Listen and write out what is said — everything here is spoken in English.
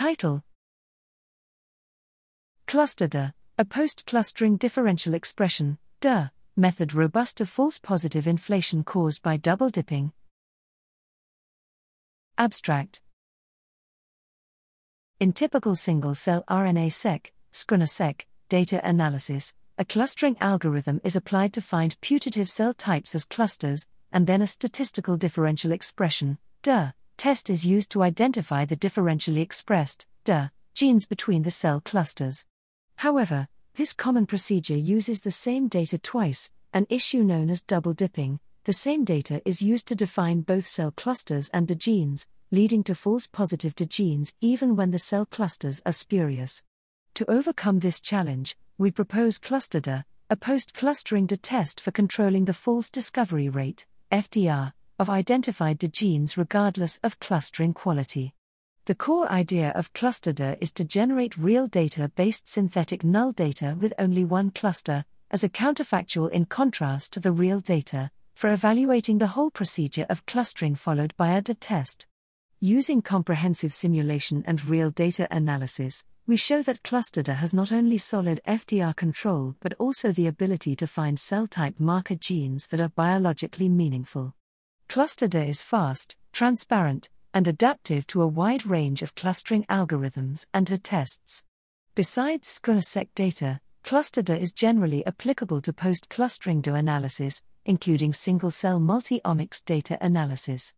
Title. ClusterDE, a post clustering differential expression, DE, method robust to false positive inflation caused by double dipping. Abstract. In typical single cell RNA-seq, SCRNA-seq, data analysis, a clustering algorithm is applied to find putative cell types as clusters, and then a statistical differential expression, DE, test is used to identify the differentially expressed, DE, genes between the cell clusters. However, this common procedure uses the same data twice, an issue known as double dipping. The same data is used to define both cell clusters and the genes, leading to false positive to genes even when the cell clusters are spurious. To overcome this challenge, we propose ClusterDE, a post clustering de test for controlling the false discovery rate, FDR, of identified genes regardless of clustering quality. The core idea of ClusterDE is to generate real data based synthetic null data with only one cluster, as a counterfactual in contrast to the real data, for evaluating the whole procedure of clustering followed by a test. Using comprehensive simulation and real data analysis, we show that ClusterDE has not only solid FDR control but also the ability to find cell type marker genes that are biologically meaningful. ClusterDE is fast, transparent, and adaptive to a wide range of clustering algorithms and tests. Besides SCRNA-seq data, ClusterDE is generally applicable to post clustering DE analysis, including single cell multi omics data analysis.